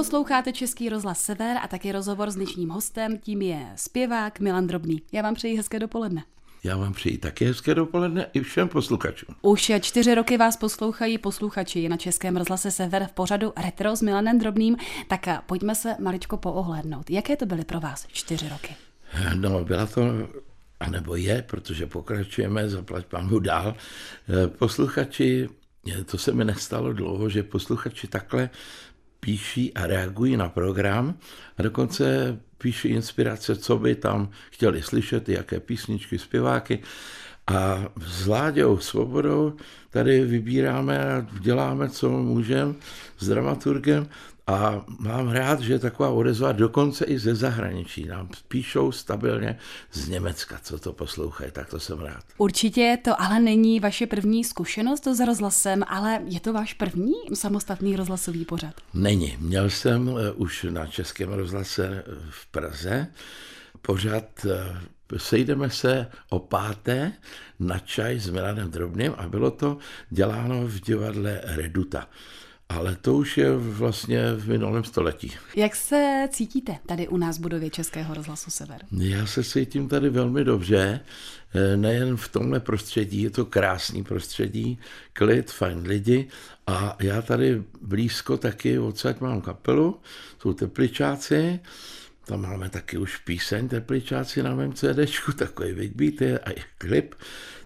Posloucháte Český rozhlas Sever a taky rozhovor s dnešním hostem, tím je zpěvák Milan Drobný. Já vám přeji hezké dopoledne. Já vám přeji také hezké dopoledne i všem posluchačům. Už čtyři roky vás poslouchají posluchači na Českém rozhlase Sever v pořadu Retro s Milanem Drobným. Tak pojďme se maličko poohlédnout. Jaké to byly pro vás čtyři roky? No, byla to a nebo je, protože pokračujeme, zaplať pánu dál. Posluchači, to se mi nestalo dlouho, že posluchači takhle píší a reagují na program a dokonce píší inspirace, co by tam chtěli slyšet, jaké písničky, zpěváky. A s Láďou Svobodou tady vybíráme a děláme, co můžeme s dramaturgem a mám rád, že je taková odezva dokonce i ze zahraničí. Nám píšou stabilně z Německa, co to poslouchají, tak to jsem rád. Určitě to ale není vaše první zkušenost s rozhlasem, ale je to váš první samostatný rozhlasový pořad? Není. Měl jsem eh, už na Českém rozhlase v Praze pořad eh, Sejdeme se o páté na čaj s Milanem Drobným a bylo to děláno v divadle Reduta. Ale to už je vlastně v minulém století. Jak se cítíte tady u nás v budově Českého rozhlasu Sever? Já se cítím tady velmi dobře, eh, nejen v tomhle prostředí, je to krásný prostředí, klid, fajn lidi a já tady blízko taky odsaď mám kapelu, jsou tepličáci, tam máme taky už píseň Tepličáci na mém CDčku, takový Big a i klip.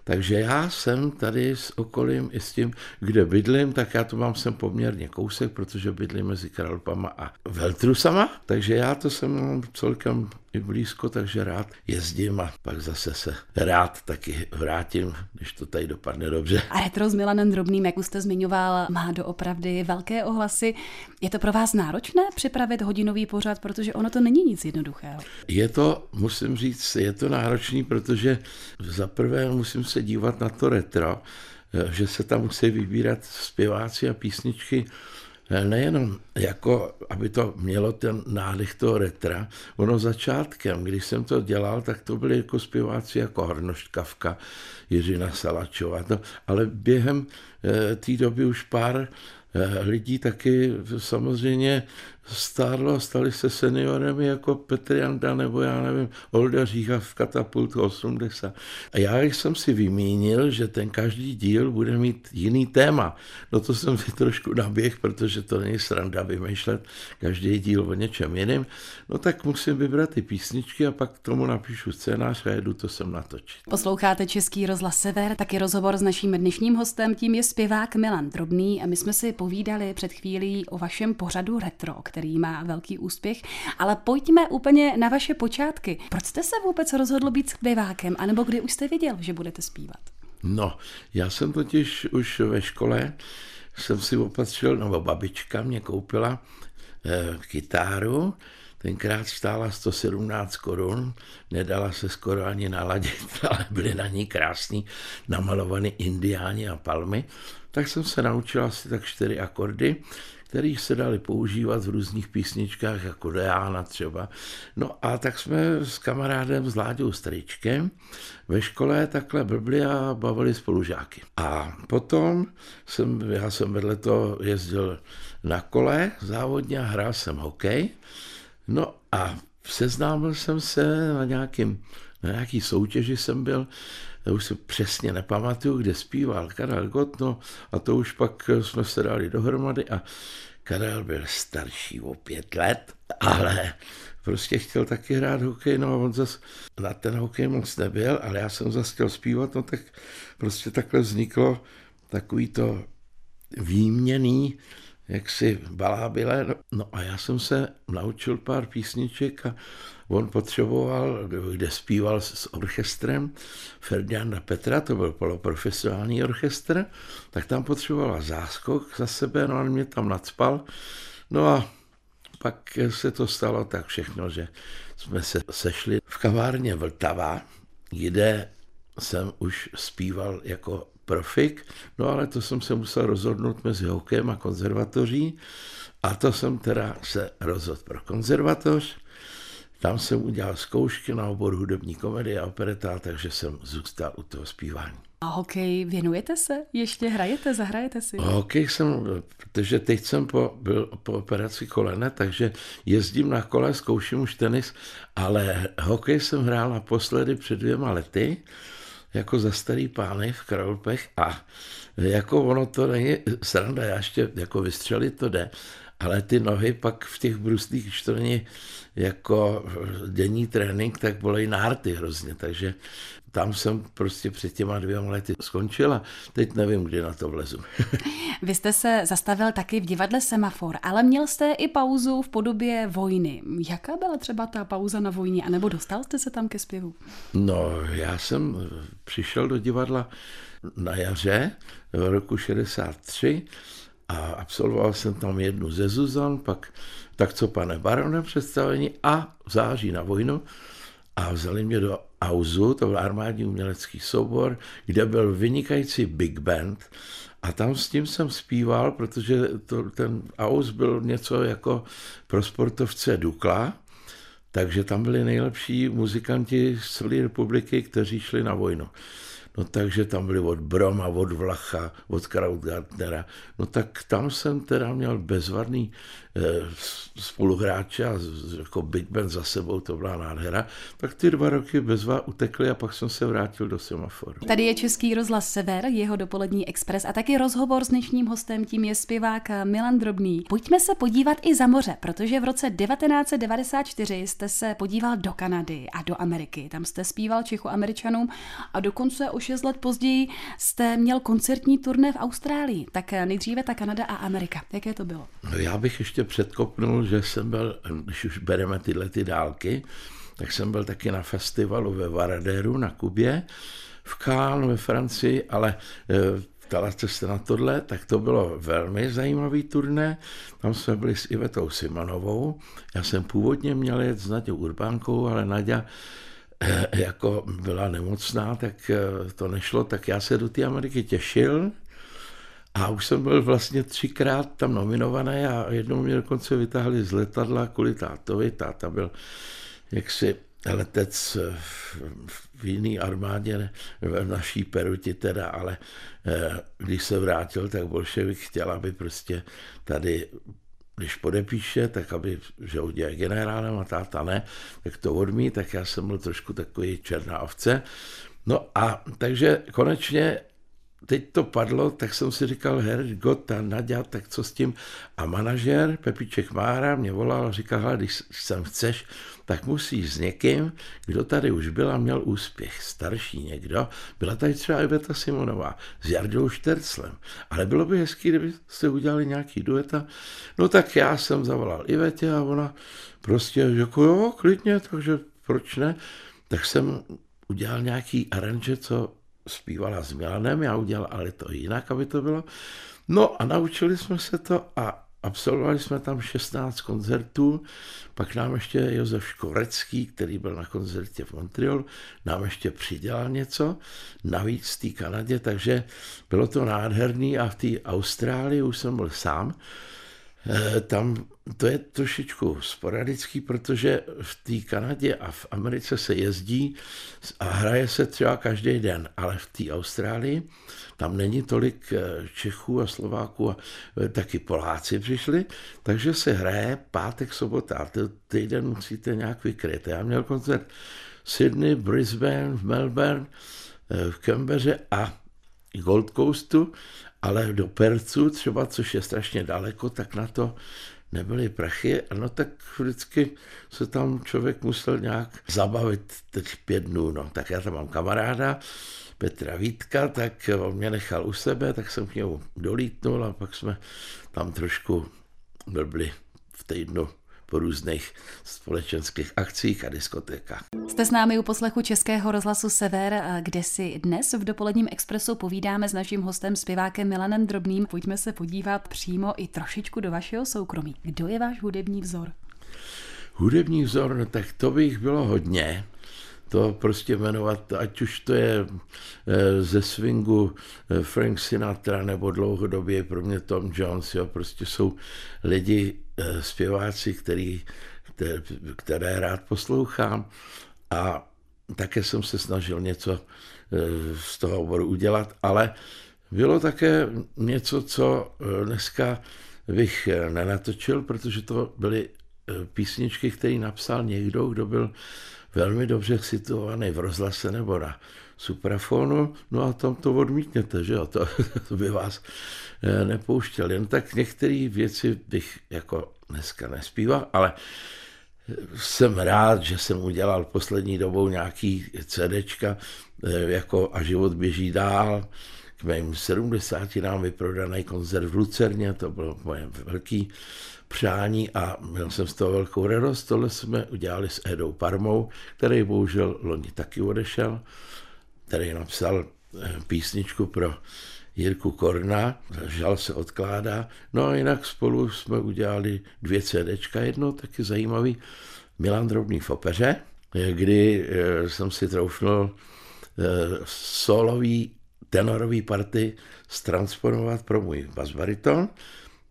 Takže já jsem tady s okolím i s tím, kde bydlím, tak já to mám sem poměrně kousek, protože bydlím mezi Kralupama a Veltrusama, takže já to jsem celkem i blízko, takže rád jezdím a pak zase se rád taky vrátím, když to tady dopadne dobře. A retro s Milanem Drobným, jak už jste zmiňoval, má doopravdy velké ohlasy. Je to pro vás náročné připravit hodinový pořad, protože ono to není nic jednoduchého? Je to, musím říct, je to náročný, protože za prvé musím se dívat na to retro, že se tam musí vybírat zpěváci a písničky nejenom jako, aby to mělo ten nádech toho retra, ono začátkem, když jsem to dělal, tak to byly jako zpěváci jako Hornoštkavka, Jiřina Salačová, to, ale během e, té doby už pár e, lidí taky samozřejmě stárlo a stali se seniorem jako Petr Janda nebo já nevím, Olda Řícha v katapultu 80. A já jsem si vymínil, že ten každý díl bude mít jiný téma. No to jsem si trošku naběh, protože to není sranda vymýšlet každý díl o něčem jiném. No tak musím vybrat ty písničky a pak k tomu napíšu scénář a jedu to sem natočit. Posloucháte Český rozhlas Sever, taky rozhovor s naším dnešním hostem, tím je zpěvák Milan Drobný a my jsme si povídali před chvílí o vašem pořadu Retro, který má velký úspěch. Ale pojďme úplně na vaše počátky. Proč jste se vůbec rozhodl být zpěvákem, anebo kdy už jste věděl, že budete zpívat? No, já jsem totiž už ve škole jsem si opatřil, nebo babička mě koupila eh, kytáru, tenkrát stála 117 korun, nedala se skoro ani naladit, ale byly na ní krásný namalovaný indiáni a palmy, tak jsem se naučil asi tak čtyři akordy který se dali používat v různých písničkách, jako Deána třeba. No a tak jsme s kamarádem, s Láďou Stričkem, ve škole takhle blbli a bavili spolužáky. A potom jsem, já jsem vedle toho jezdil na kole závodně a hrál jsem hokej. No a seznámil jsem se na nějakým na nějaký soutěži jsem byl, už si přesně nepamatuju, kde zpíval Karel Gott, no a to už pak jsme se dali dohromady a Karel byl starší o pět let, ale prostě chtěl taky hrát hokej, no a on zase na ten hokej moc nebyl, ale já jsem zase chtěl zpívat, no tak prostě takhle vzniklo takový to výměný, jaksi balábile. No, no a já jsem se naučil pár písniček a on potřeboval, kde zpíval s orchestrem Ferdinanda Petra, to byl poloprofesionální orchestr, tak tam potřeboval záskok za sebe, no a mě tam nadspal. No a pak se to stalo tak všechno, že jsme se sešli v kavárně Vltava, kde jsem už zpíval jako profik, no ale to jsem se musel rozhodnout mezi hokejem a konzervatoří a to jsem teda se rozhodl pro konzervatoř. Tam jsem udělal zkoušky na obor hudební komedie a opereta, takže jsem zůstal u toho zpívání. A hokej věnujete se? Ještě hrajete, zahrajete si? Hokej jsem, protože teď jsem po, byl po operaci kolene, takže jezdím na kole, zkouším už tenis, ale hokej jsem hrál naposledy před dvěma lety, jako za starý pány v Kralpech a jako ono to není sranda, já ještě jako vystřelit to jde, ale ty nohy pak v těch bruslích, když to není jako denní trénink, tak bolej nárty hrozně, takže tam jsem prostě před těma dvěma lety skončila. Teď nevím, kdy na to vlezu. Vy jste se zastavil taky v divadle Semafor, ale měl jste i pauzu v podobě vojny. Jaká byla třeba ta pauza na vojně, anebo dostal jste se tam ke zpěvu? No, já jsem přišel do divadla na jaře v roku 63 a absolvoval jsem tam jednu ze Zuzan, pak tak co pane barone představení a v září na vojnu a vzali mě do Auzu, to byl armádní umělecký soubor, kde byl vynikající big band a tam s tím jsem zpíval, protože to, ten Auz byl něco jako pro sportovce Dukla, takže tam byli nejlepší muzikanti z celé republiky, kteří šli na vojnu. No takže tam byli od Broma, od Vlacha, od Krautgartnera. No tak tam jsem teda měl bezvadný eh, spoluhráče a jako Big Band za sebou, to byla nádhera. Tak ty dva roky bezva utekly a pak jsem se vrátil do semaforu. Tady je Český rozhlas Sever, jeho dopolední expres a taky rozhovor s dnešním hostem, tím je zpěvák Milan Drobný. Pojďme se podívat i za moře, protože v roce 1994 jste se podíval do Kanady a do Ameriky. Tam jste zpíval Čechu Američanům a dokonce už šest let později jste měl koncertní turné v Austrálii. Tak nejdříve ta Kanada a Amerika. Jaké to bylo? No já bych ještě předkopnul, že jsem byl, když už bereme tyhle ty dálky, tak jsem byl taky na festivalu ve Varadéru na Kubě, v Cannes ve Francii, ale e, ptala se na tohle, tak to bylo velmi zajímavý turné. Tam jsme byli s Ivetou Simonovou. Já jsem původně měl jet s Nadějou Urbánkou, ale Eh, jako byla nemocná, tak eh, to nešlo, tak já se do té Ameriky těšil a už jsem byl vlastně třikrát tam nominovaný a jednou mě dokonce vytáhli z letadla kvůli tátovi. Táta byl jaksi letec v jiný armádě, v naší peruti teda, ale eh, když se vrátil, tak bolševik chtěl, aby prostě tady když podepíše, tak aby, že ho dělá generálem a táta ne, tak to odmí, tak já jsem byl trošku takový černá ovce. No a takže konečně teď to padlo, tak jsem si říkal, God, ta Nadia, tak co s tím? A manažer Pepiček Mára mě volal a říkal, když sem chceš, tak musíš s někým, kdo tady už byl a měl úspěch, starší někdo. Byla tady třeba Iveta Simonová s Jardou Šterclem, ale bylo by hezký, kdybyste udělali nějaký dueta. No tak já jsem zavolal Ivetě a ona prostě jako jo, klidně, takže proč ne? Tak jsem udělal nějaký aranže, co zpívala s Milanem, já udělal ale to jinak, aby to bylo. No a naučili jsme se to a absolvovali jsme tam 16 koncertů, pak nám ještě Josef Škorecký, který byl na koncertě v Montreal, nám ještě přidělal něco, navíc v té Kanadě, takže bylo to nádherný a v té Austrálii už jsem byl sám, tam to je trošičku sporadický, protože v té Kanadě a v Americe se jezdí a hraje se třeba každý den, ale v té Austrálii tam není tolik eh, Čechů a Slováků a eh, taky Poláci přišli, takže se hraje pátek, sobota a týden musíte nějak vykryt. Já měl koncert Sydney, Brisbane, v Melbourne, v Canberra a Gold Coastu ale do Percu třeba, což je strašně daleko, tak na to nebyly prachy, no tak vždycky se tam člověk musel nějak zabavit teď pět dnů, no. Tak já tam mám kamaráda, Petra Vítka, tak on mě nechal u sebe, tak jsem k němu dolítnul a pak jsme tam trošku blbli v týdnu po různých společenských akcích a diskotékách. Jste s námi u poslechu Českého rozhlasu Sever, kde si dnes v dopoledním expresu povídáme s naším hostem zpěvákem Milanem Drobným. Pojďme se podívat přímo i trošičku do vašeho soukromí. Kdo je váš hudební vzor? Hudební vzor, no tak to bych bylo hodně to prostě jmenovat, ať už to je eh, ze swingu eh, Frank Sinatra nebo dlouhodobě pro mě Tom Jones, jo, prostě jsou lidi, eh, zpěváci, který, které, rád poslouchám. A také jsem se snažil něco z toho oboru udělat, ale bylo také něco, co dneska bych nenatočil, protože to byly písničky, které napsal někdo, kdo byl velmi dobře situovaný v rozhlase nebo na suprafonu, no a tam to odmítněte, že jo, to, to by vás nepouštěl. Jen tak některé věci bych jako dneska nespíval, ale jsem rád, že jsem udělal poslední dobou nějaký CDčka jako A život běží dál, k mým 70 nám vyprodaný koncert v Lucerně, to bylo moje velký přání a měl jsem z toho velkou radost. Tohle jsme udělali s Edou Parmou, který bohužel loni taky odešel, který napsal eh, písničku pro Jirku Korna, žal se odkládá. No a jinak spolu jsme udělali dvě CDčka, jedno taky zajímavý, Milan Drobný v opeře, kdy eh, jsem si troufnul eh, solový tenorový party stransponovat pro můj basbariton,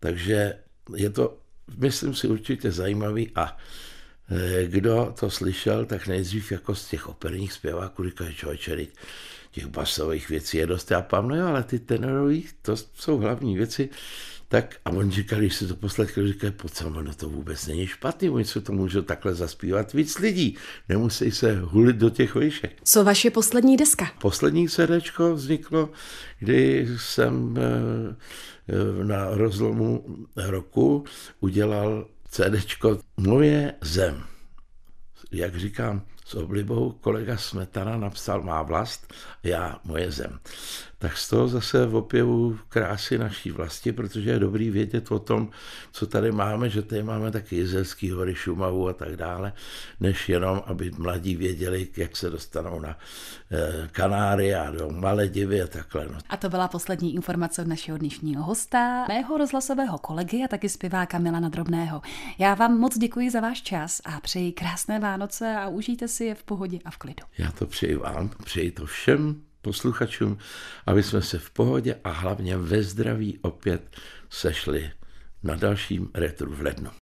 takže je to, myslím si, určitě zajímavý a eh, kdo to slyšel, tak nejdřív jako z těch operních zpěváků říkají, člověče, těch basových věcí je dost. Já pám, no ale ty tenorový, to jsou hlavní věci. Tak a on říkal, když si to poslechli, říkal, pojď no to vůbec není špatný, oni se to můžou takhle zaspívat víc lidí, nemusí se hulit do těch výšek. Co vaše poslední deska? Poslední CD vzniklo, kdy jsem eh, na rozlomu roku udělal CD Moje zem. Jak říkám, s oblibou kolega Smetana napsal Má vlast, já moje zem. Tak z toho zase v opěvu krásy naší vlasti, protože je dobrý vědět o tom, co tady máme, že tady máme taky Jizerský hory, Šumavu a tak dále, než jenom, aby mladí věděli, jak se dostanou na e, Kanáry a do Maledivy a takhle. No. A to byla poslední informace od našeho dnešního hosta, mého rozhlasového kolegy a taky zpěváka Milana Drobného. Já vám moc děkuji za váš čas a přeji krásné Vánoce a užijte si je v pohodě a v klidu. Já to přeji vám, přeji to všem posluchačům, aby jsme se v pohodě a hlavně ve zdraví opět sešli na dalším retru v lednu.